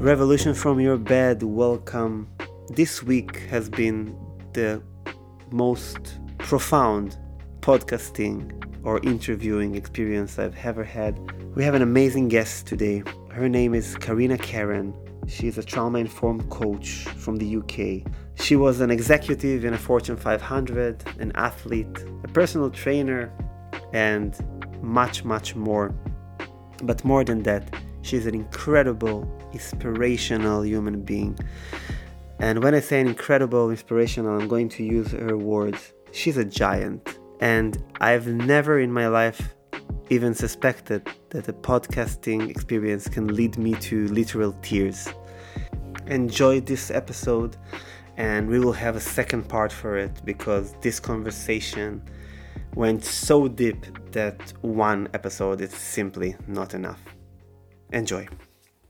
Revolution from your bed, welcome. This week has been the most profound podcasting or interviewing experience I've ever had. We have an amazing guest today. Her name is Karina Karen. She's a trauma informed coach from the UK. She was an executive in a Fortune 500, an athlete, a personal trainer, and much, much more. But more than that, she's an incredible, inspirational human being. And when I say incredible, inspirational, I'm going to use her words. She's a giant. And I've never in my life even suspected that a podcasting experience can lead me to literal tears. Enjoy this episode, and we will have a second part for it because this conversation went so deep that one episode is simply not enough. Enjoy.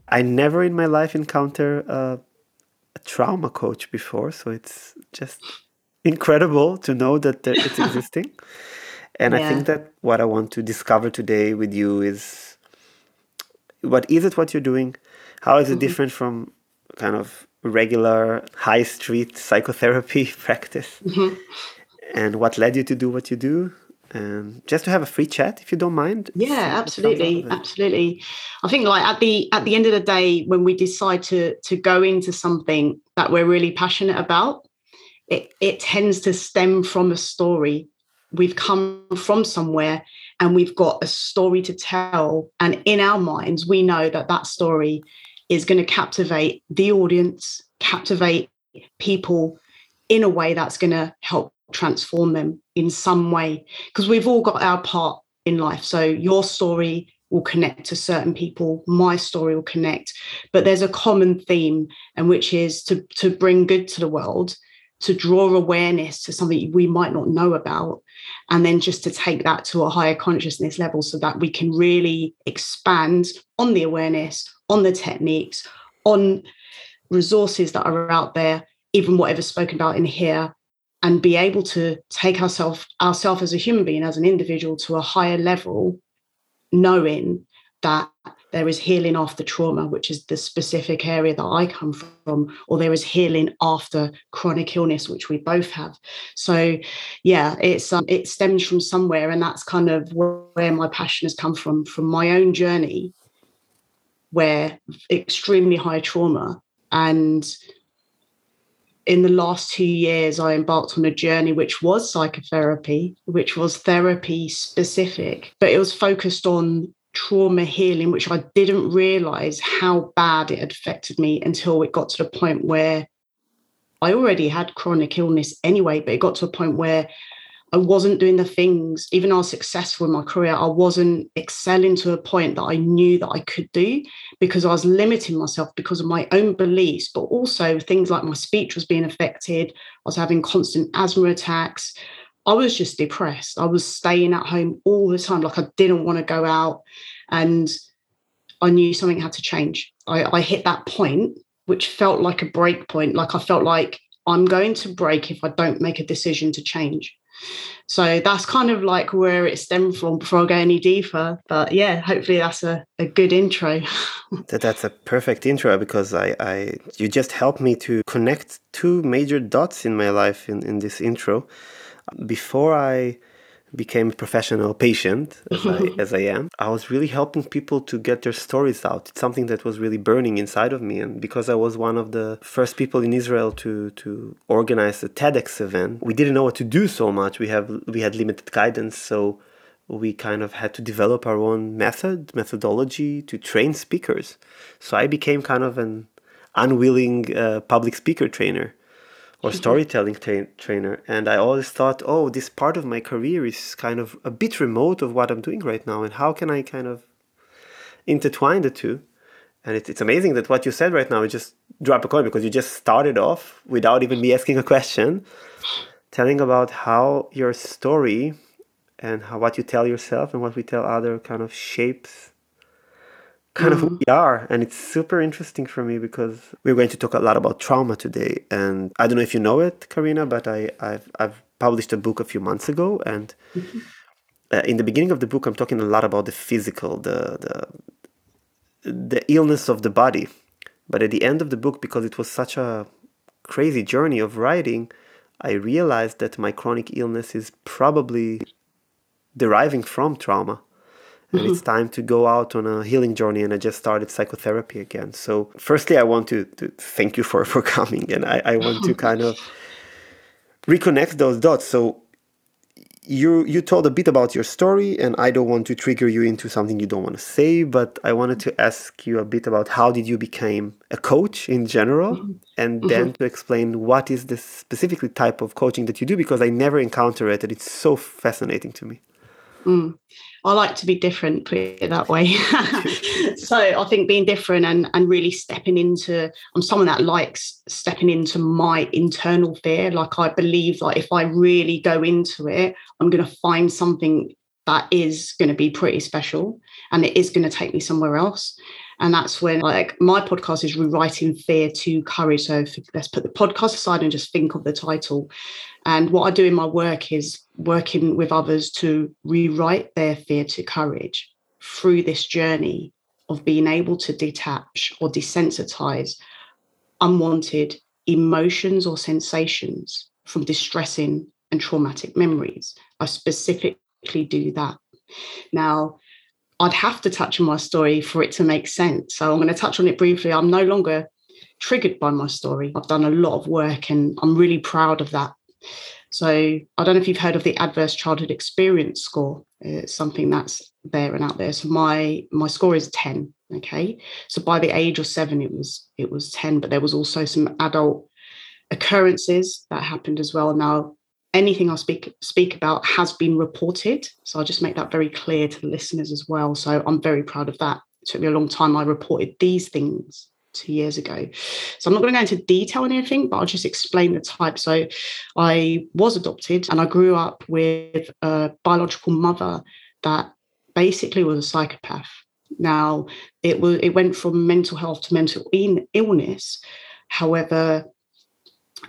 I never in my life encounter a, a trauma coach before, so it's just incredible to know that it's existing. and yeah. I think that what I want to discover today with you is what is it what you're doing? How is it mm-hmm. different from kind of regular high street psychotherapy practice? Mm-hmm. And what led you to do what you do? And just to have a free chat if you don't mind. Yeah absolutely absolutely. I think like at the at the end of the day when we decide to to go into something that we're really passionate about it it tends to stem from a story. We've come from somewhere and we've got a story to tell and in our minds we know that that story is going to captivate the audience captivate people in a way that's going to help transform them in some way because we've all got our part in life. So your story will connect to certain people my story will connect. But there's a common theme and which is to to bring good to the world to draw awareness to something we might not know about and then just to take that to a higher consciousness level so that we can really expand on the awareness on the techniques on resources that are out there even whatever's spoken about in here and be able to take ourselves ourselves as a human being as an individual to a higher level knowing that there is healing after trauma which is the specific area that i come from or there is healing after chronic illness which we both have. So yeah it's um, it stems from somewhere and that's kind of where my passion has come from from my own journey where extremely high trauma and in the last two years, I embarked on a journey which was psychotherapy, which was therapy specific, but it was focused on trauma healing, which I didn't realize how bad it had affected me until it got to the point where I already had chronic illness anyway, but it got to a point where I wasn't doing the things, even though I was successful in my career, I wasn't excelling to a point that I knew that I could do because I was limiting myself because of my own beliefs, but also things like my speech was being affected. I was having constant asthma attacks. I was just depressed. I was staying at home all the time, like I didn't want to go out. And I knew something had to change. I, I hit that point, which felt like a break point. Like I felt like I'm going to break if I don't make a decision to change. So that's kind of like where it stemmed from before I go any deeper. But yeah, hopefully that's a, a good intro. that, that's a perfect intro because I, I you just helped me to connect two major dots in my life in, in this intro. Before I became a professional patient as I, as I am. I was really helping people to get their stories out. It's something that was really burning inside of me. And because i was one of the first people in israel to to organize a tedx event we didn't know what to do so much. We have we had limited guidance. So we kind of had to develop our own method methodology to train speakers. So i became kind of an unwilling uh, public speaker trainer or mm-hmm. storytelling tra- trainer and i always thought oh this part of my career is kind of a bit remote of what i'm doing right now and how can i kind of intertwine the two? And it, it's amazing that what you said right now is just drop a coin because you just started off without even me asking a question telling about how your story and how what you tell yourself and what we tell other kind of shapes kind mm-hmm. of who we are. And it's super interesting for me because we're going to talk a lot about trauma today. And I don't know if you know it, Karina, but I, I've, I've published a book a few months ago. And mm-hmm. uh, in the beginning of the book, I'm talking a lot about the physical, the, the, the illness of the body. But at the end of the book, because it was such a crazy journey of writing, I realized that my chronic illness is probably deriving from trauma. And it's time to go out on a healing journey. And I just started psychotherapy again. So, firstly, I want to, to thank you for, for coming. And I, I want to kind of reconnect those dots. So, you you told a bit about your story and i don't want to trigger you into something you don't want to say but i wanted to ask you a bit about how did you become a coach in general mm-hmm. and then mm-hmm. to explain what is the specifically type of coaching that you do because i never encounter it and it's so fascinating to me Mm. I like to be different, put it that way. so I think being different and and really stepping into I'm someone that likes stepping into my internal fear. Like I believe like if I really go into it, I'm gonna find something that is going to be pretty special and it is going to take me somewhere else and that's when like my podcast is rewriting fear to courage so let's put the podcast aside and just think of the title and what i do in my work is working with others to rewrite their fear to courage through this journey of being able to detach or desensitize unwanted emotions or sensations from distressing and traumatic memories. I specifically do that. Now, I'd have to touch on my story for it to make sense. So I'm going to touch on it briefly. I'm no longer triggered by my story. I've done a lot of work and I'm really proud of that. So I don't know if you've heard of the adverse childhood experience score. It's something that's there and out there. So my my score is 10. Okay. So by the age of seven, it was it was 10, but there was also some adult occurrences that happened as well. Now, anything I'll speak speak about has been reported. So I'll just make that very clear to the listeners as well. So I'm very proud of that. It took me a long time. I reported these things two years ago. So I'm not going to go into detail on anything, but I'll just explain the type. So I was adopted and I grew up with a biological mother that basically was a psychopath. Now it was it went from mental health to mental illness. However,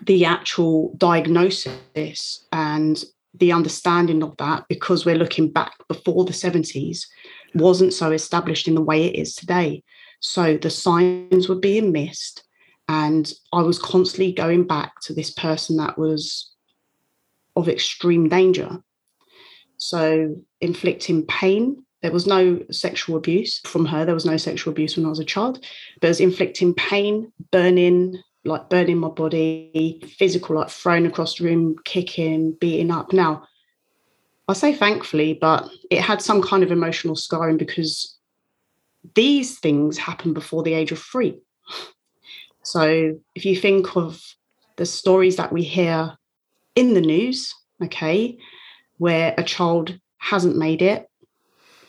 the actual diagnosis and the understanding of that, because we're looking back before the 70s, wasn't so established in the way it is today. So the signs were being missed. And I was constantly going back to this person that was of extreme danger. So inflicting pain. There was no sexual abuse from her. There was no sexual abuse when I was a child, but it was inflicting pain, burning, like burning my body, physical, like thrown across the room, kicking, beating up. Now, I say thankfully, but it had some kind of emotional scarring because these things happen before the age of three. So if you think of the stories that we hear in the news, okay, where a child hasn't made it,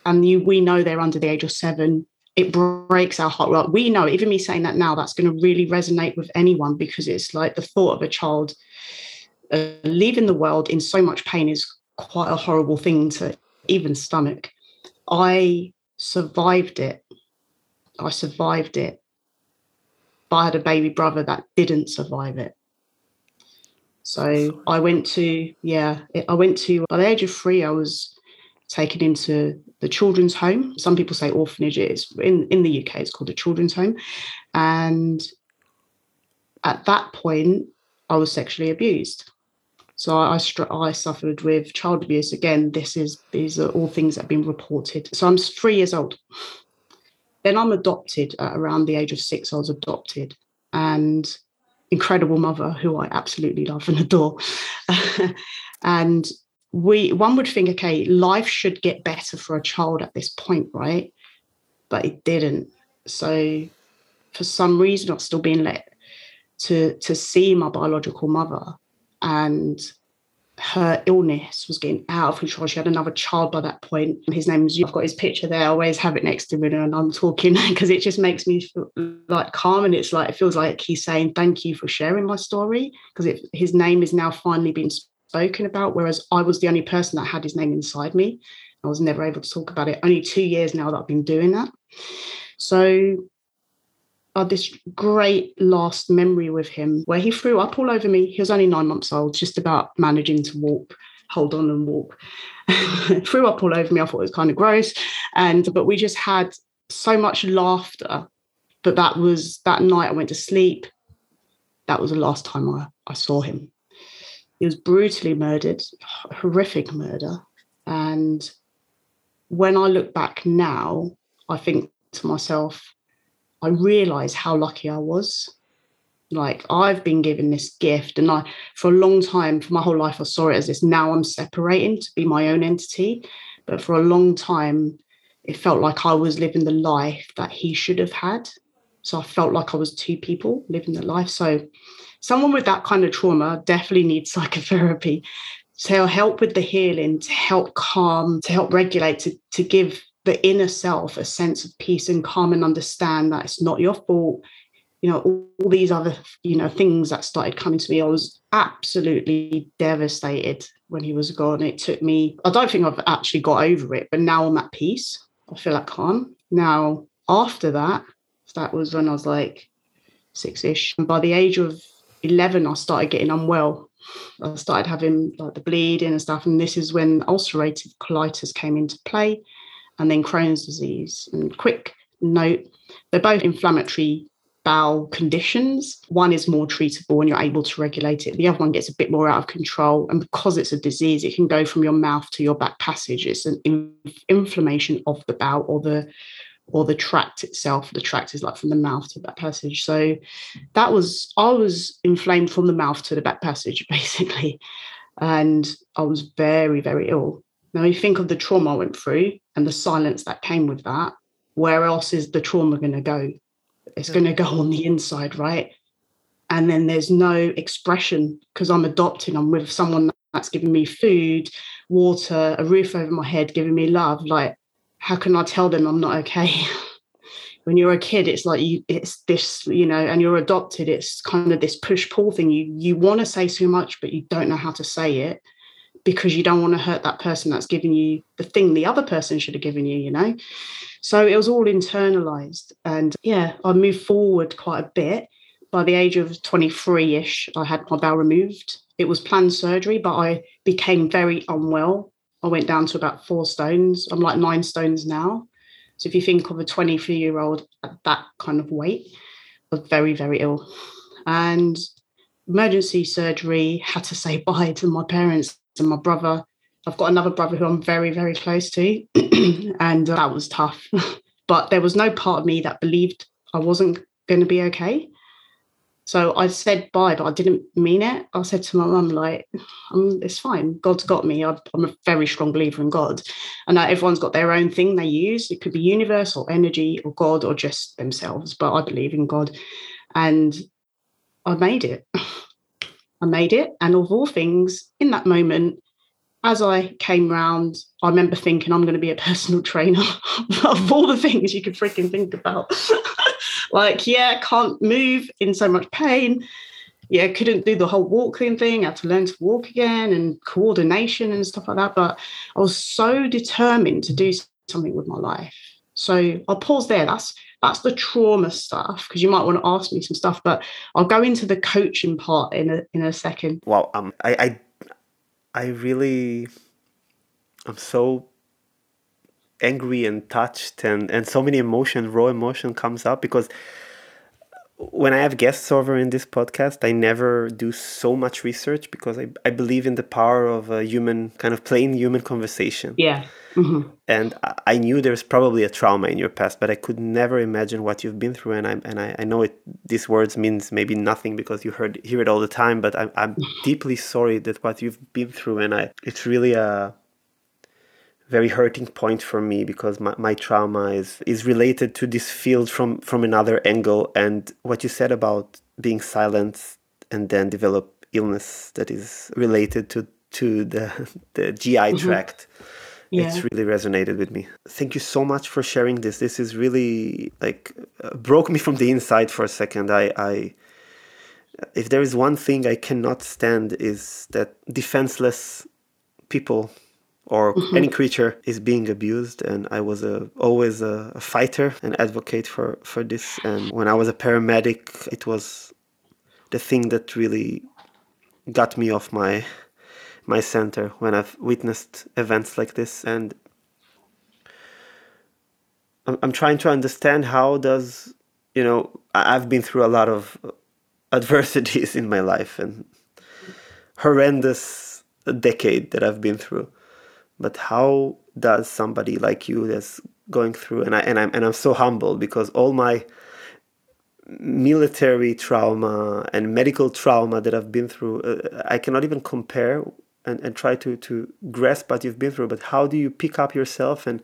and you we know they're under the age of seven, it breaks our heart. Well, we know, even me saying that now, that's going to really resonate with anyone because it's like the thought of a child uh, leaving the world in so much pain is quite a horrible thing to even stomach. I survived it. I survived it. But I had a baby brother that didn't survive it. So I went to, yeah, I went to, by the age of three, I was taken into the children's home. Some people say orphanage. In, in the UK, it's called a children's home. And at that point, I was sexually abused. So I, I, I suffered with child abuse. Again, this is these are all things that have been reported. So I'm three years old. Then I'm adopted at around the age of six. I was adopted, and incredible mother who I absolutely love and adore. and we one would think, okay, life should get better for a child at this point, right? But it didn't. So for some reason, I've still been let to to see my biological mother, and her illness was getting out of control. She had another child by that point. His name's I've got his picture there. I always have it next to me and I'm talking because it just makes me feel like calm and it's like it feels like he's saying thank you for sharing my story because his name is now finally being spoken about, whereas I was the only person that had his name inside me. I was never able to talk about it. Only two years now that I've been doing that. So I had this great last memory with him where he threw up all over me. He was only nine months old, just about managing to walk, hold on and walk. threw up all over me. I thought it was kind of gross. And but we just had so much laughter but that was that night I went to sleep. That was the last time I, I saw him. He was brutally murdered, horrific murder. And when I look back now, I think to myself, I realize how lucky I was. Like I've been given this gift, and I, for a long time, for my whole life, I saw it as this. Now I'm separating to be my own entity, but for a long time, it felt like I was living the life that he should have had. So I felt like I was two people living the life. So someone with that kind of trauma definitely needs psychotherapy to help with the healing, to help calm, to help regulate, to, to give the inner self a sense of peace and calm and understand that it's not your fault. You know, all, all these other, you know, things that started coming to me. I was absolutely devastated when he was gone. It took me, I don't think I've actually got over it, but now I'm at peace. I feel like calm. Now, after that, that was when I was like six ish. And by the age of 11, I started getting unwell. I started having like the bleeding and stuff. And this is when ulcerative colitis came into play and then Crohn's disease. And quick note, they're both inflammatory bowel conditions. One is more treatable and you're able to regulate it. The other one gets a bit more out of control. And because it's a disease, it can go from your mouth to your back passage. It's an in- inflammation of the bowel or the or the tract itself. The tract is like from the mouth to the back passage. So that was, I was inflamed from the mouth to the back passage, basically. And I was very, very ill. Now, you think of the trauma I went through and the silence that came with that. Where else is the trauma going to go? It's going to go on the inside, right? And then there's no expression because I'm adopting. I'm with someone that's giving me food, water, a roof over my head, giving me love. Like how can I tell them I'm not okay? when you're a kid, it's like you it's this, you know, and you're adopted, it's kind of this push-pull thing. You you want to say so much, but you don't know how to say it because you don't want to hurt that person that's giving you the thing the other person should have given you, you know. So it was all internalized. And yeah, I moved forward quite a bit. By the age of 23-ish, I had my bowel removed. It was planned surgery, but I became very unwell I went down to about four stones. I'm like nine stones now. So if you think of a 23 year old at that kind of weight, I was very, very ill. And emergency surgery had to say bye to my parents and my brother. I've got another brother who I'm very, very close to, and that was tough. but there was no part of me that believed I wasn't going to be okay. So I said bye, but I didn't mean it. I said to my mum, like, um, it's fine. God's got me. I'm a very strong believer in God. And everyone's got their own thing they use. It could be universe or energy or God or just themselves. But I believe in God. And I made it. I made it. And of all things, in that moment, as I came round, I remember thinking I'm going to be a personal trainer of all the things you could freaking think about. like, yeah, can't move in so much pain. Yeah, couldn't do the whole walking thing. I had to learn to walk again and coordination and stuff like that. But I was so determined to do something with my life. So I'll pause there. That's that's the trauma stuff because you might want to ask me some stuff, but I'll go into the coaching part in a in a second. Wow, um, I I, I really, I'm so angry and touched and, and so many emotion, raw emotion comes up because when I have guests over in this podcast, I never do so much research because I, I believe in the power of a human, kind of plain human conversation. Yeah. Mm-hmm. And I knew there's probably a trauma in your past, but I could never imagine what you've been through. And I and I, I know it. These words means maybe nothing because you heard hear it all the time. But I'm I'm deeply sorry that what you've been through, and I it's really a very hurting point for me because my, my trauma is is related to this field from from another angle and what you said about being silent and then develop illness that is related to to the the GI mm-hmm. tract yeah. it's really resonated with me thank you so much for sharing this this is really like uh, broke me from the inside for a second i i if there is one thing i cannot stand is that defenseless people or mm-hmm. any creature is being abused and i was a, always a, a, fighter and advocate for, for this and when i was a paramedic it was the thing that really got me off my my center when i've witnessed events like this and i'm, I'm trying to understand how does you know, I've been through a lot of adversities in my life and horrendous decade that I've been through. But how does somebody like you that's going through and I and I'm and I'm so humbled because all my military trauma and medical trauma that I've been through, uh, I cannot even compare and, and try to, to grasp what you've been through. But how do you pick up yourself and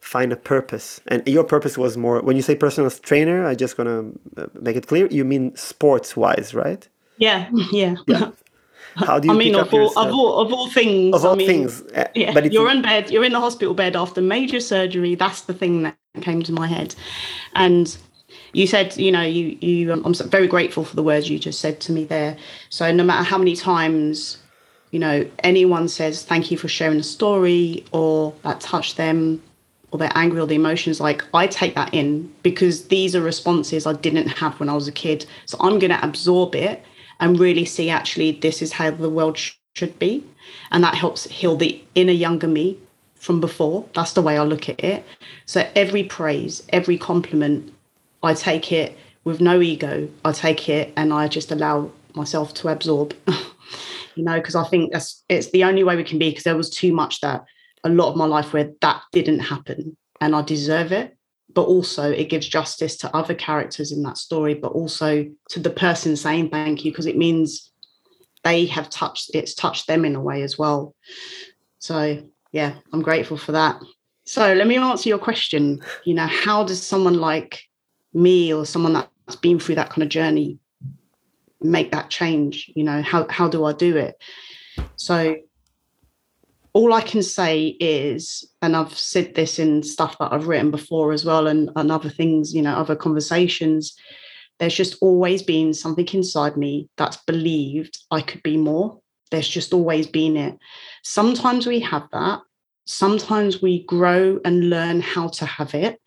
find a purpose? And your purpose was more, when you say personal trainer, I just going to uh, make it clear, you mean sports wise, right? Yeah, yeah. yeah. How do you I mean, of all, of all, of all things, of all I mean, things, uh, yeah, but you're in bed, you're in the hospital bed after major surgery. That's the thing that came to my head, and you said, you know, you you. Um, I'm very grateful for the words you just said to me there. So no matter how many times, you know, anyone says thank you for sharing a story or that touched them, or they're angry or the emotions, like I take that in because these are responses I didn't have when I was a kid. So I'm going to absorb it and really see actually this is how the world sh- should be, and that helps heal the inner younger me from before. That's the way I look at it. So every praise, every compliment I take it with no ego. I take it and I just allow myself to absorb, you know, because I think that's it's the only way we can be because there was too much that a lot of my life where that didn't happen and I deserve it. But also it gives justice to other characters in that story, but also to the person saying thank you, because it means they have touched it's touched them in a way as well. So yeah, I'm grateful for that. So let me answer your question. You know, how does someone like me or someone that's been through that kind of journey make that change you know how how do i do it so all i can say is and i've said this in stuff that i've written before as well and, and other things you know other conversations there's just always been something inside me that's believed i could be more. There's just always been it. Sometimes we have that. Sometimes we grow and learn how to have it.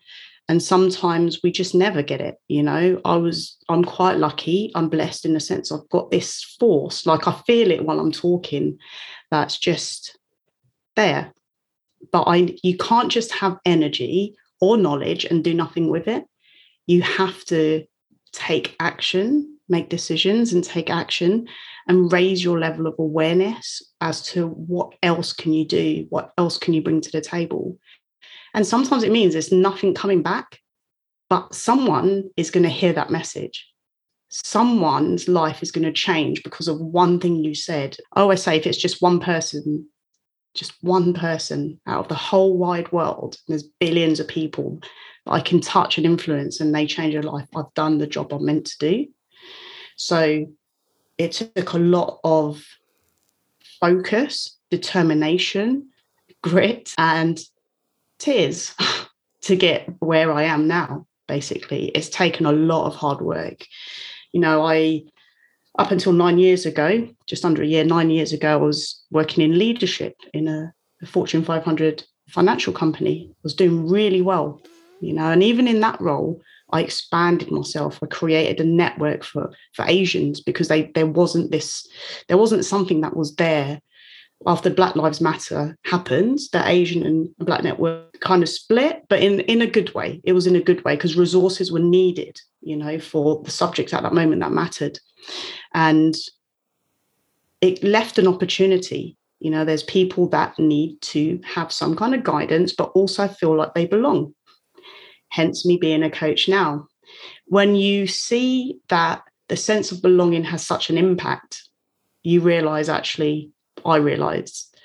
And sometimes we just never get it you know? I was i'm quite lucky. I'm blessed in the sense i've got this force. Like i feel it while i'm talking. That's just there but i you can't just have energy or knowledge and do nothing with it you have to take action make decisions and take action and raise your level of awareness as to what else can you do what else can you bring to the table and sometimes it means there's nothing coming back, but someone is going to hear that message. Someone's life is going to change because of one thing you said. Oh, I always say if it's just one person, just one person out of the whole wide world, there's billions of people that I can touch and influence and they change their life. I've done the job I'm meant to do. So it took a lot of focus, determination, grit, and tears to get where I am now, basically. It's taken a lot of hard work. You know, I, up until nine years ago, just under a year, nine years ago, I was working in leadership in a, a Fortune 500 financial company, I was doing really well, you know, and even in that role, I expanded myself. I created a network for for Asians because they there wasn't this, there wasn't something that was there after Black Lives Matter happened, the Asian and Black network kind of split, but in, in a good way. It was in a good way because resources were needed, you know, for the subjects at that moment that mattered. And it left an opportunity. You know, there's people that need to have some kind of guidance, but also feel like they belong. Hence me being a coach now. When you see that the sense of belonging has such an impact, you realize actually I realized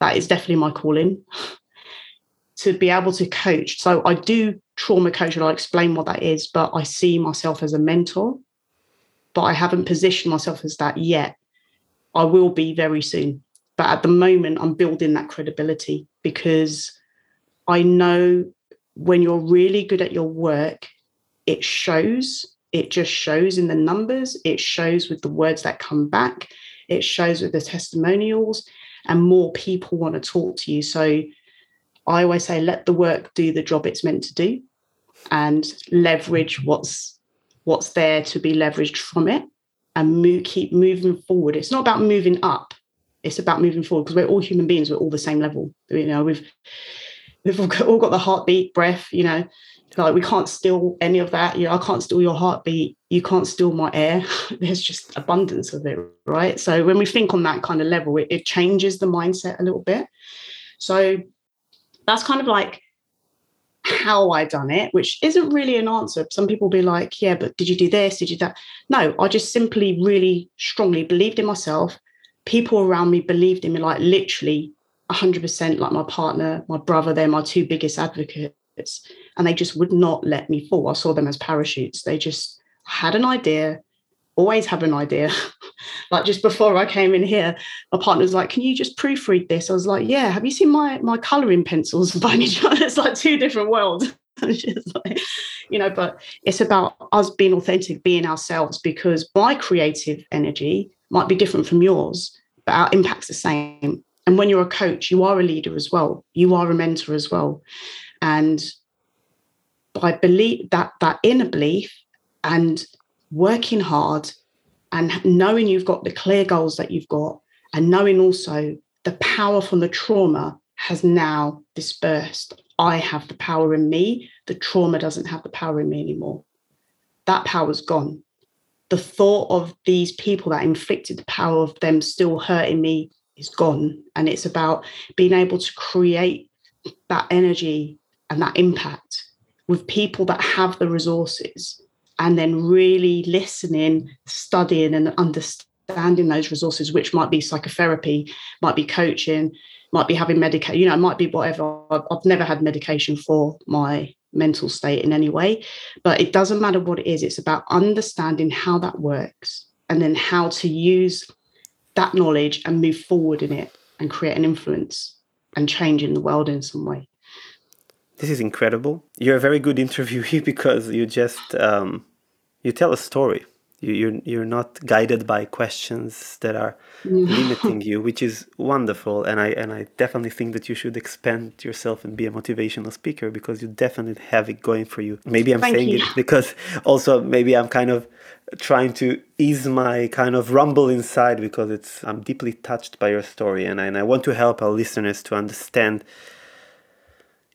that is definitely my calling to be able to coach. So I do trauma coach and I'll explain what that is, but I see myself as a mentor, but I haven't positioned myself as that yet. I will be very soon. But at the moment, I'm building that credibility because I know when you're really good at your work, it shows. It just shows in the numbers, it shows with the words that come back, it shows with the testimonials, and more people want to talk to you. So I always say, let the work do the job it's meant to do, and leverage what's what's there to be leveraged from it, and move, keep moving forward. It's not about moving up; it's about moving forward because we're all human beings. We're all the same level. You know, we've we've all got, the heartbeat, breath. You know, like we can't steal any of that you know i can't steal your heartbeat you can't steal my air there's just abundance of it right so when we think on that kind of level it, it changes the mindset a little bit so that's kind of like how I done it, which isn't really an answer. Some people be like, yeah, but did you do this? Did you that? No, I just simply really strongly believed in myself. People around me believed in me, like literally 100%, like my partner, my brother, they're my two biggest advocates. And they just would not let me fall. I saw them as parachutes. They just had an idea, always have an idea. like just before I came in here, my partner was like, "Can you just proofread this?" I was like, "Yeah." Have you seen my my coloring pencils by any chance? It's like two different worlds. you know, but it's about us being authentic, being ourselves, because my creative energy might be different from yours, but our impact's the same. And when you're a coach, you are a leader as well. You are a mentor as well. And by believe that that inner belief and working hard and knowing you've got the clear goals that you've got and knowing also the power from the trauma has now dispersed. I have the power in me. The trauma doesn't have the power in me anymore. That power's gone. The thought of these people that inflicted the power of them still hurting me is gone. And it's about being able to create that energy and that impact with people that have the resources and then really listening, studying, and understanding those resources, which might be psychotherapy, might be coaching, might be having medication, you know, it might be whatever. I've, I've never had medication for my mental state in any way, but it doesn't matter what it is. It's about understanding how that works and then how to use that knowledge and move forward in it and create an influence and change in the world in some way. This is incredible. You're a very good interviewee because you just um, you tell a story. You, you're, you're not guided by questions that are limiting you, which is wonderful. And I, and I definitely think that you should expand yourself and be a motivational speaker because you definitely have it going for you. Maybe I'm Thank saying you. it because also maybe I'm kind of trying to ease my kind of rumble inside because it's I'm deeply touched by your story and I, and I want to help our listeners to understand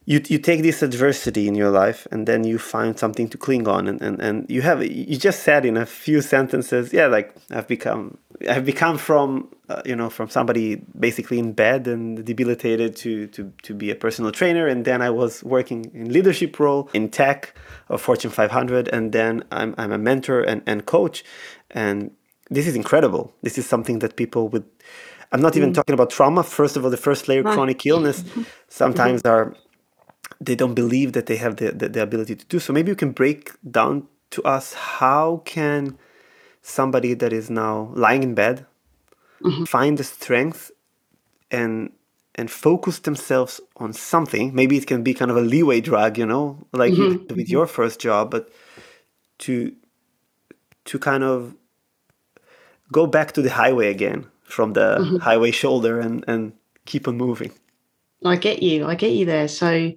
you you take this adversity in your life and then you find something to cling on and, and, and you have you just said in a few sentences yeah like i've become i've become from uh, you know from somebody basically in bed and debilitated to, to to be a personal trainer and then i was working in leadership role in tech of fortune 500 and then i'm, I'm a mentor and, and coach and this is incredible this is something that people would i'm not even mm. talking about trauma first of all the first layer right. chronic illness sometimes mm-hmm. are they don't believe that they have the, the, the, ability to do so maybe you can break down to us how can somebody that is now lying in bed mm-hmm. find the strength and and focus themselves on something maybe it can be kind of a leeway drug you know like mm-hmm. with mm-hmm. your first job but to to kind of go back to the highway again from the mm-hmm. highway shoulder and and keep on moving I get you. I get you there. So,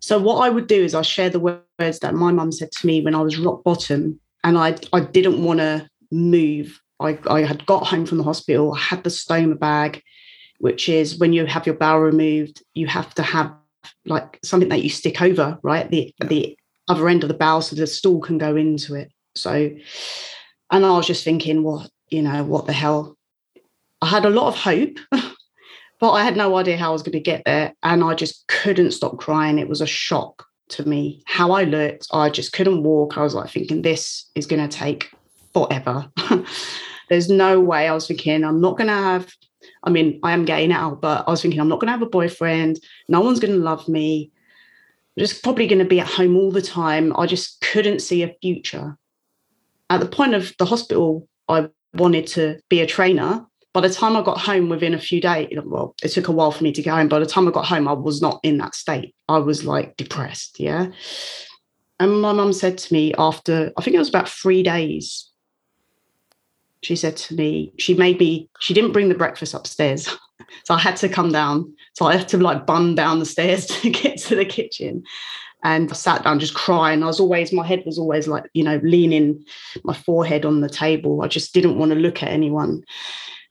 so what I would do is I share the words that my mum said to me when I was rock bottom, and I I didn't want to move. I I had got home from the hospital. I had the stoma bag, which is when you have your bowel removed, you have to have like something that you stick over, right? The yeah. the other end of the bowel so the stool can go into it. So, and I was just thinking, what you know, what the hell? I had a lot of hope but I had no idea how I was going to get there. And I just couldn't stop crying. It was a shock to me how I looked. I just couldn't walk. I was like thinking, this is going to take forever. There's no way I was thinking, I'm not going to have, I mean, I am gay now, but I was thinking, I'm not going to have a boyfriend. No one's going to love me. I'm just probably going to be at home all the time. I just couldn't see a future. At the point of the hospital, I wanted to be a trainer by the time I got home within a few days, well, it took a while for me to go home. By the time I got home, I was not in that state. I was like depressed. Yeah. And my mum said to me after, I think it was about three days, she said to me, she made me, she didn't bring the breakfast upstairs. So I had to come down. So I had to like bun down the stairs to get to the kitchen. And I sat down just crying. I was always, my head was always like, you know, leaning my forehead on the table. I just didn't want to look at anyone.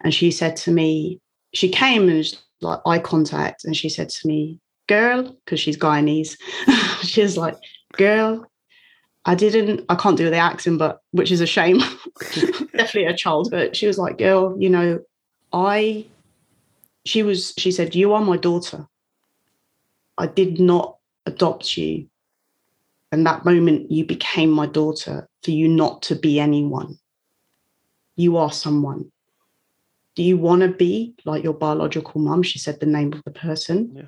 And she said to me, she came and was like eye contact, and she said to me, "Girl," because she's Guyanese, she was like, girl, I didn't, I can't do the accent, but which is a shame. Definitely a child. But she was like, girl, you know, I, she was, she said, you are my daughter. I did not adopt you. And that moment you became my daughter for you not to be anyone. You are someone. Do you want to be like your biological mum? She said the name of the person. Yeah.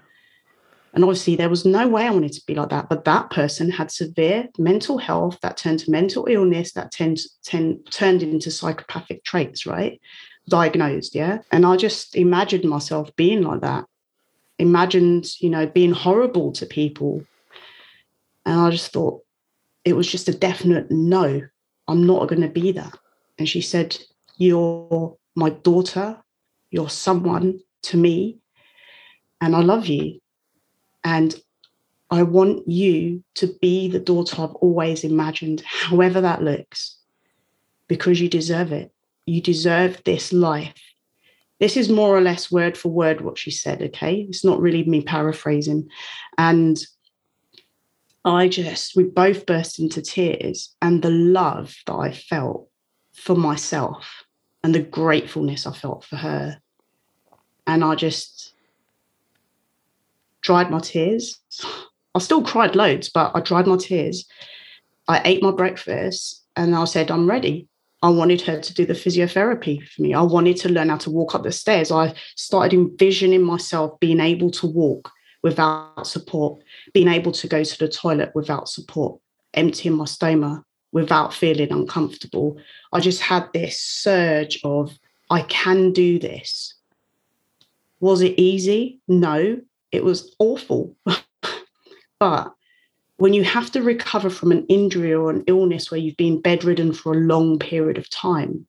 And obviously, there was no way I wanted to be like that. But that person had severe mental health that turned to mental illness that tend, tend, turned into psychopathic traits, right? Diagnosed, yeah. And I just imagined myself being like that. Imagined, you know, being horrible to people. And I just thought it was just a definite no, I'm not going to be that. And she said, You're my daughter, you're someone to me, and I love you and I want you to be the daughter I've always imagined, however that looks, because you deserve it. You deserve this life. This is more or less word for word what she said, okay? It's not really me paraphrasing. And I just, we both burst into tears, and the love that I felt for myself and the gratefulness I felt for her. And I just, dried my tears. I still cried loads, but I dried my tears. I ate my breakfast and I said, I'm ready. I wanted her to do the physiotherapy for me. I wanted to learn how to walk up the stairs. I started envisioning myself being able to walk without support, being able to go to the toilet without support, emptying my stoma without feeling uncomfortable. I just had this surge of, I can do this. Was it easy? No, it was awful. but when you have to recover from an injury or an illness where you've been bedridden for a long period of time,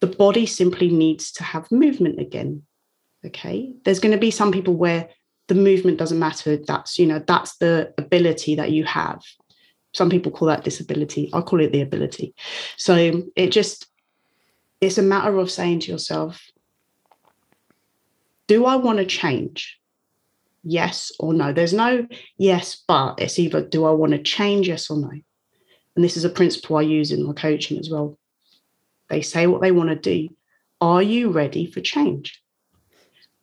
the body simply needs to have movement again. Okay. There's going to be some people where the movement doesn't matter. That's, you know, that's the ability that you have. Some people call that disability. I call it the ability. So it just, it's a matter of saying to yourself, do I want to change? yes or no. There's no yes, but it's either do I want to change, yes or no. And this is a principle I use in my coaching as well. They say what they want to do. Are you ready for change?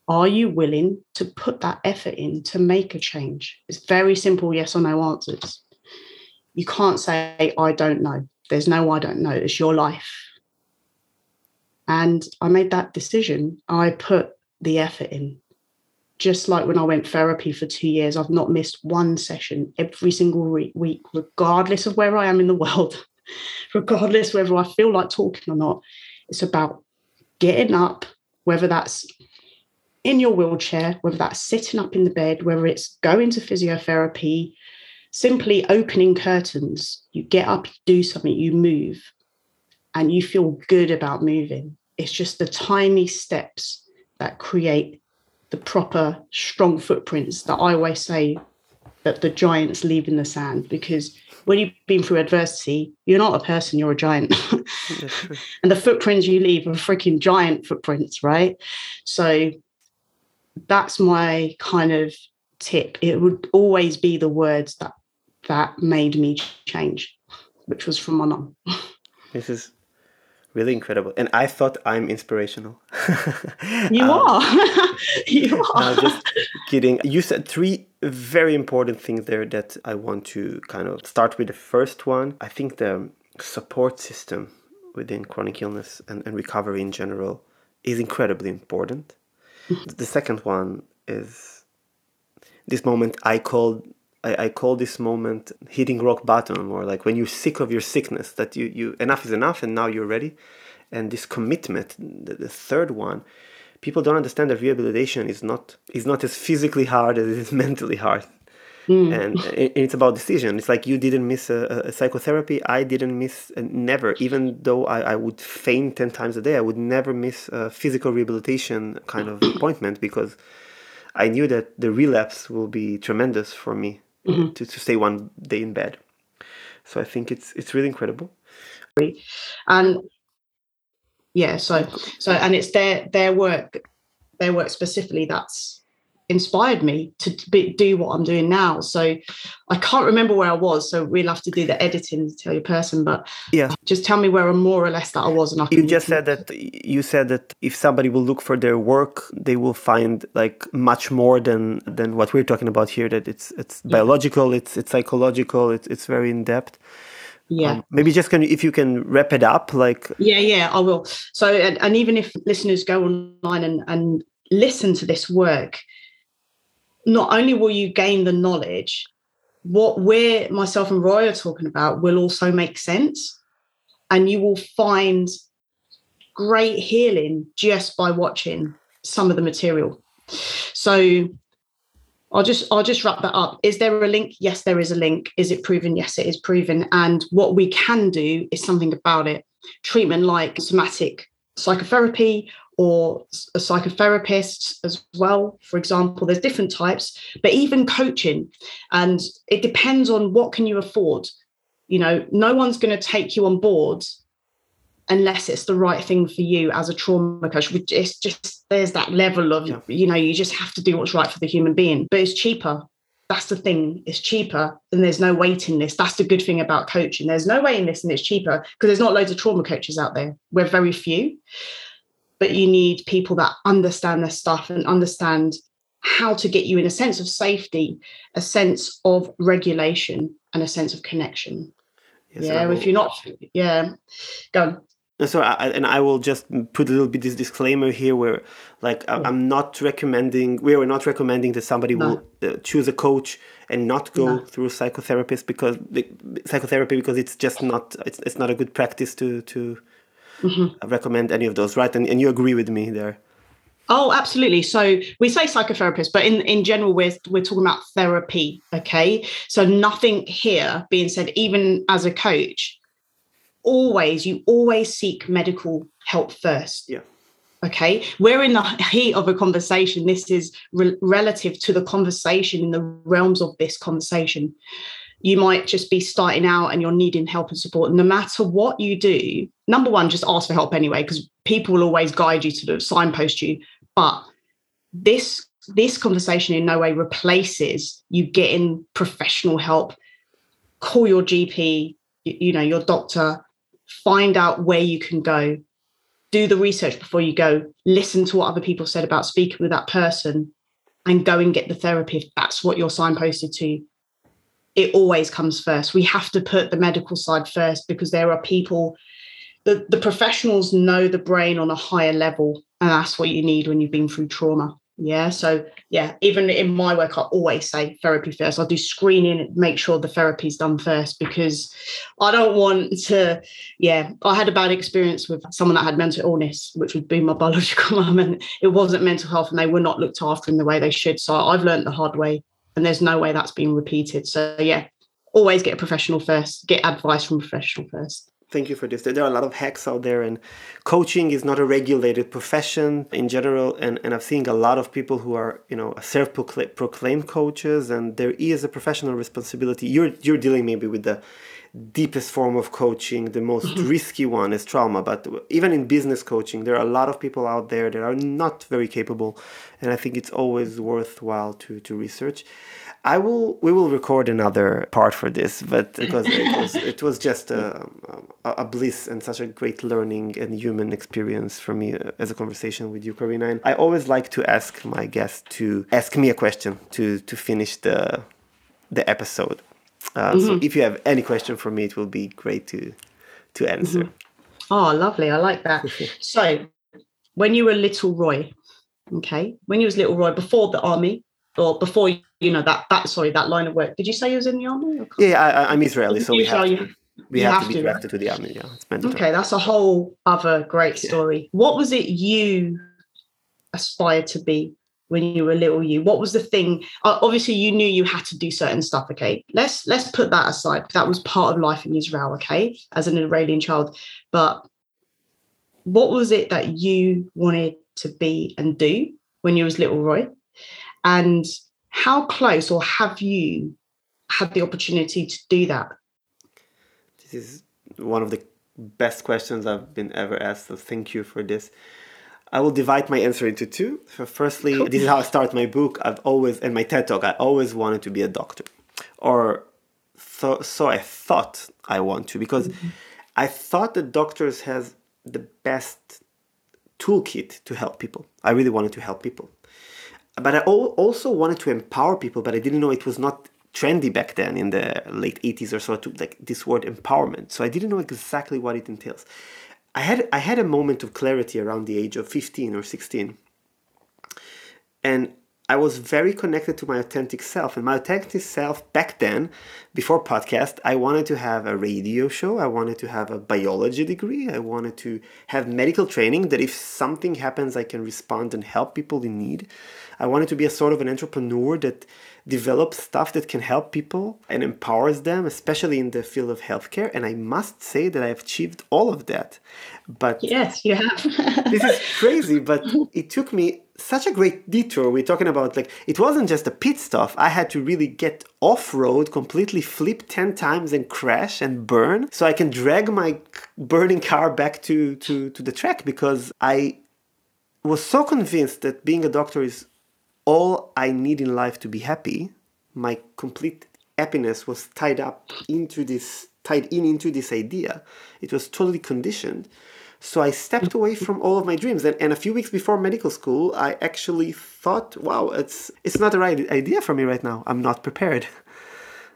Are you willing to put that effort in to make a change? It's very simple yes or no answers. You can't say, I don't know. There's no I don't know. It's your life. And I made that decision. I put the effort in just like when I went therapy for two years, I've not missed one session every single week, regardless of where I am in the world, regardless whether I feel like talking or not. It's about getting up, whether that's in your wheelchair, whether that's sitting up in the bed, whether it's going to physiotherapy, simply opening curtains. You get up, you do something, you move, and you feel good about moving. It's just the tiny steps that create the proper strong footprints that I always say that the giants leave in the sand because when you've been through adversity, you're not a person, you're a giant. and the footprints you leave are freaking giant footprints, right? So that's my kind of tip. It would always be the words that that made me change, which was from my mum. This is really incredible. And I thought I'm inspirational. you um, are. you are. No, just kidding. You said three very important things there that I want to kind of start with. The first one, I think the support system within chronic illness and, and recovery in general is incredibly important. Mm-hmm. the second one is this moment I called I, I call this moment hitting rock bottom or like when you're sick of your sickness that you, you enough is enough and now you're ready. And this commitment the, the third one people don't understand that rehabilitation is not is not as physically hard as it is mentally hard. Mm. and it's about decision. It's like you didn't miss a, a psychotherapy. I didn't miss uh, never. Even though I, I would faint 10 times a day i would never miss a physical rehabilitation kind of appointment because i knew that the relapse will be tremendous for me mm-hmm. to, to stay one day in bed. So I think it's it's really incredible. And yeah, so so and it's their their work, their work specifically that's inspired me to be, do what I'm doing now. So I can't remember where I was. So we'll have to do the editing to tell you person. But yeah, just tell me where I'm more or less that I was. And I you just said that you said that if somebody will look for their work, they will find like much more than than what we're talking about here. That it's it's yeah. biological, it's it's psychological, it's it's very in depth yeah um, maybe just can if you can wrap it up like yeah yeah i will so and, and even if listeners go online and and listen to this work not only will you gain the knowledge, what we're myself and Roy are talking about will also make sense. And you will find great healing just by watching some of the material. So I'll just I'll just wrap that up. Is there a link? Yes, there is a link. Is it proven? Yes, it is proven. And what we can do is something about it. Treatment like somatic psychotherapy or a psychotherapist as well for example. There's different types but even coaching. And it depends on what can you afford. You know no one's going to take you on board unless it's the right thing for you as a trauma coach it's just there's that level of yeah. you know you just have to do what's right for the human being but it's cheaper that's the thing it's cheaper and there's no waiting list that's the good thing about coaching there's no waiting list and it's cheaper because there's not loads of trauma coaches out there we're very few but you need people that understand their stuff and understand how to get you in a sense of safety, a sense of regulation, and a sense of connection. Yes, yeah, if you're not, yeah, go on. So, I, and I will just put a little bit this disclaimer here, where like oh. I'm not recommending, we are not recommending that somebody no. will uh, choose a coach and not go no. through psychotherapist because psychotherapy because it's just not it's, it's not a good practice to to mm-hmm. recommend any of those, right? And, and you agree with me there. Oh, absolutely. So we say psychotherapist, but in, in general, we're, we're talking about therapy. Okay. So nothing here being said, even as a coach, always, you always seek medical help first. Yeah. Okay. We're in the heat of a conversation. This is re- relative to the conversation in the realms of this conversation you might just be starting out and you're needing help and support. No matter what you do, number one, just ask for help anyway, because people will always guide you to the signpost you. But this this conversation in no way replaces you getting professional help. Call your GP, you know, your doctor, find out where you can go. Do the research before you go. Listen to what other people said about speaking with that person and go and get the therapy if that's what you're signposted to it always comes first. We have to put the medical side first because there are people, the, the professionals know the brain on a higher level, and that's what you need when you've been through trauma. Yeah. So, yeah, even in my work, I always say therapy first. I do screening make sure the therapy's done first because I don't want to. Yeah. I had a bad experience with someone that had mental illness, which would be my biological mum, and it wasn't mental health and they were not looked after in the way they should. So, I've learned the hard way and there's no way that's being repeated. So yeah, always get a professional first, get advice from a professional first. Thank you for this. There are a lot of hacks out there, and coaching is not a regulated profession in general. And, and I've seen a lot of people who are, you know, self-proclaimed coaches, and there is a professional responsibility. You're you're dealing maybe with the deepest form of coaching, the most risky one is trauma. But even in business coaching, there are a lot of people out there that are not very capable, and I think it's always worthwhile to to research. I will. We will record another part for this, but because it was, it was just a, a, bliss and such a great learning and human experience for me uh, as a conversation with you, Karina. And I always like to ask my guests to ask me a question to to finish the the episode. Uh, mm-hmm. So if you have any question for me, it will be great to to answer. Mm-hmm. Oh, lovely! I like that. so, when you were little Roy, okay, when you was little Roy before the army or before you know that that sorry that line of work, did you say you was in the army? Yeah, I, am Israeli, so we have. To, we have, have, to be drafted to, to the army. Yeah, it's mandatory. Okay, that's a whole other great story. Yeah. What was it you aspired to be when you were little you what was the thing uh, obviously you knew you had to do certain stuff okay let's let's put that aside that was part of life in israel okay as an iranian child but what was it that you wanted to be and do when you was little roy and how close or have you had the opportunity to do that this is one of the best questions i've been ever asked so thank you for this I will divide my answer into two. So firstly, cool. this is how I start my book. I've always, and my TED talk, I always wanted to be a doctor. Or so, so I thought I want to, because mm-hmm. I thought that doctors has the best toolkit to help people. I really wanted to help people. But I also wanted to empower people, but I didn't know it was not trendy back then in the late 80s or so to like this word empowerment. So I didn't know exactly what it entails. I had I had a moment of clarity around the age of 15 or 16. And I was very connected to my authentic self. And my authentic self back then, before podcast, I wanted to have a radio show. I wanted to have a biology degree. I wanted to have medical training that if something happens, I can respond and help people in need. I wanted to be a sort of an entrepreneur that develops stuff that can help people and empowers them, especially in the field of healthcare. And I must say that I've achieved all of that. But yes, you have. this is crazy, but it took me such a great detour. We're talking about like it wasn't just a pit stop. I had to really get off road, completely flip 10 times and crash and burn so I can drag my burning car back to, to, to the track because I was so convinced that being a doctor is all I need in life to be happy, my complete happiness was tied up into this, tied in into this idea. It was totally conditioned. So I stepped away from all of my dreams. And, and a few weeks before medical school, I actually thought, wow, it's it's not the right idea for me right now. I'm not prepared.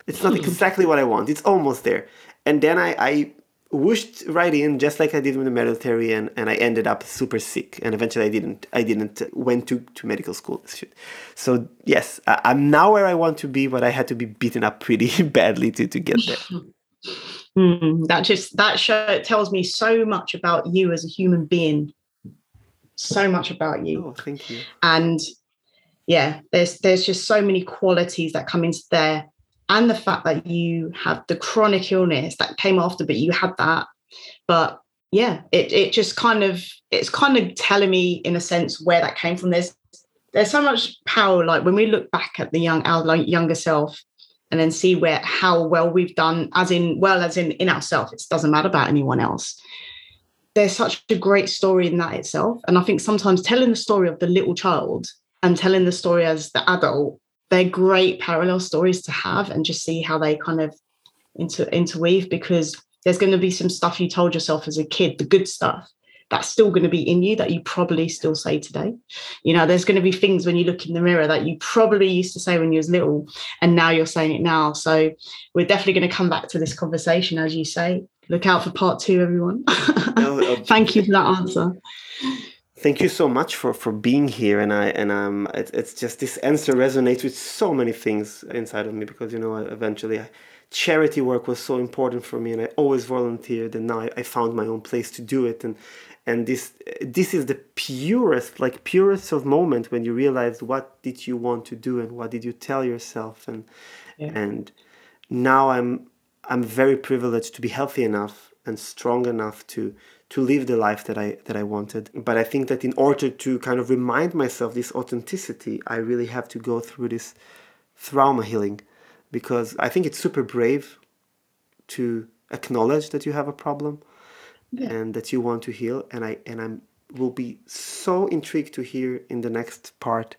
It's not hmm. exactly what I want. It's almost there. And then I, I whooshed right in just like I did with the military and, and I ended up super sick. And eventually I didn't I didn't went to, to medical school. So yes I, am now where I want to be but I had to be beaten up pretty badly to, to get there. Mm, that just that show tells me so much about you as a human being. So much about you. Oh thank you. And yeah there's there's just so many qualities that come into there and the fact that you have the chronic illness that came after, but you had that. But yeah, it it just kind of it's kind of telling me in a sense where that came from. There's there's so much power. Like when we look back at the young our younger self and then see where how well we've done, as in well as in in ourselves. It doesn't matter about anyone else. There's such a great story in that itself, and I think sometimes telling the story of the little child and telling the story as the adult they're great parallel stories to have and just see how they kind of inter- interweave because there's going to be some stuff you told yourself as a kid, the good stuff, that's still going to be in you that you probably still say today. You know, there's going to be things when you look in the mirror that you probably used to say when you was little, and now you're saying it now. So we're definitely going to come back to this conversation, as you say. Look out for part two, everyone. no, Thank you for that answer thank you so much for for being here and i and um it, it's just this answer resonates with so many things inside of me because you know eventually I, charity work was so important for me and i always volunteered and now I, I, found my own place to do it and and this this is the purest like purest of moment when you realize what did you want to do and what did you tell yourself and yeah. and now i'm i'm very privileged to be healthy enough and strong enough to to live the life that I that I wanted. But I think that in order to kind of remind myself this authenticity, I really have to go through this trauma healing because I think it's super brave to acknowledge that you have a problem yeah. and that you want to heal and I and I'm will be so intrigued to hear in the next part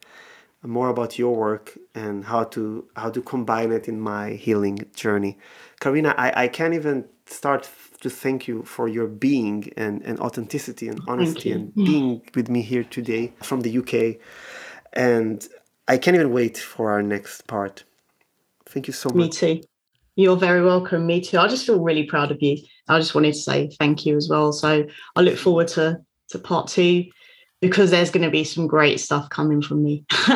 more about your work and how to how to combine it in my healing journey. Karina, I, I can't even start to thank you for your being and, and authenticity and honesty and being with me here today from the UK. And I can't even wait for our next part. Thank you so much. Me too. You're very welcome. Me too. I just feel really proud of you. I just wanted to say thank you as well. So I look forward to to part two because there's going to be some great stuff coming from me.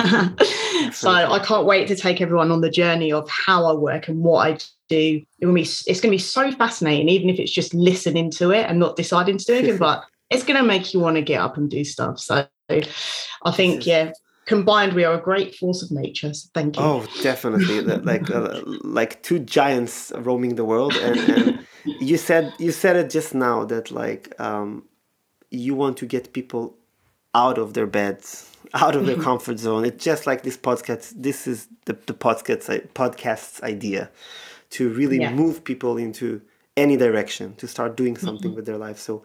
so I can't wait to take everyone on the journey of how I work and what I do. It will be it's going to be so fascinating, even if it's just listening to it and not deciding to do anything, but it's going to make you want to get up and do stuff. So I think, yeah, combined we are a great force of nature. So thank you. Oh, definitely, like uh, like two giants roaming the world, and, and, you said you said it just now that like um, you want to get people out of their beds, out of their mm-hmm. comfort zone. It's just like this podcast. This is the, the podcast podcast's idea to really yeah. move people into any direction to start doing something mm-hmm. with their life. So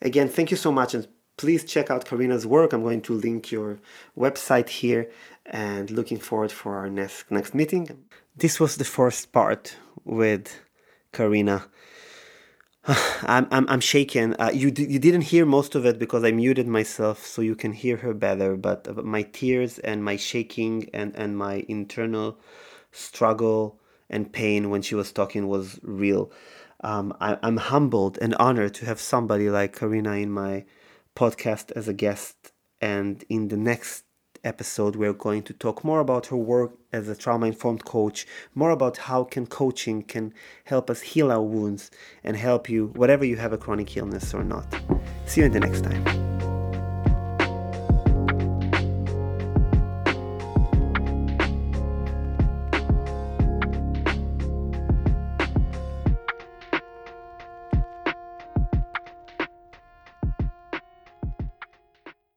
again, thank you so much and please check out Karina's work. I'm going to link your website here and looking forward for our next next meeting. This was the first part with Karina. I'm, I'm, I'm shaken. Uh, you, d- you didn't hear most of it because I muted myself so you can hear her better. But uh, my tears and my shaking and, and my internal struggle and pain when she was talking was real. Um, I, I'm humbled and honored to have somebody like Karina in my podcast as a guest. And in the next episode we're going to talk more about her work as a trauma informed coach more about how can coaching can help us heal our wounds and help you whatever you have a chronic illness or not. See you in the next time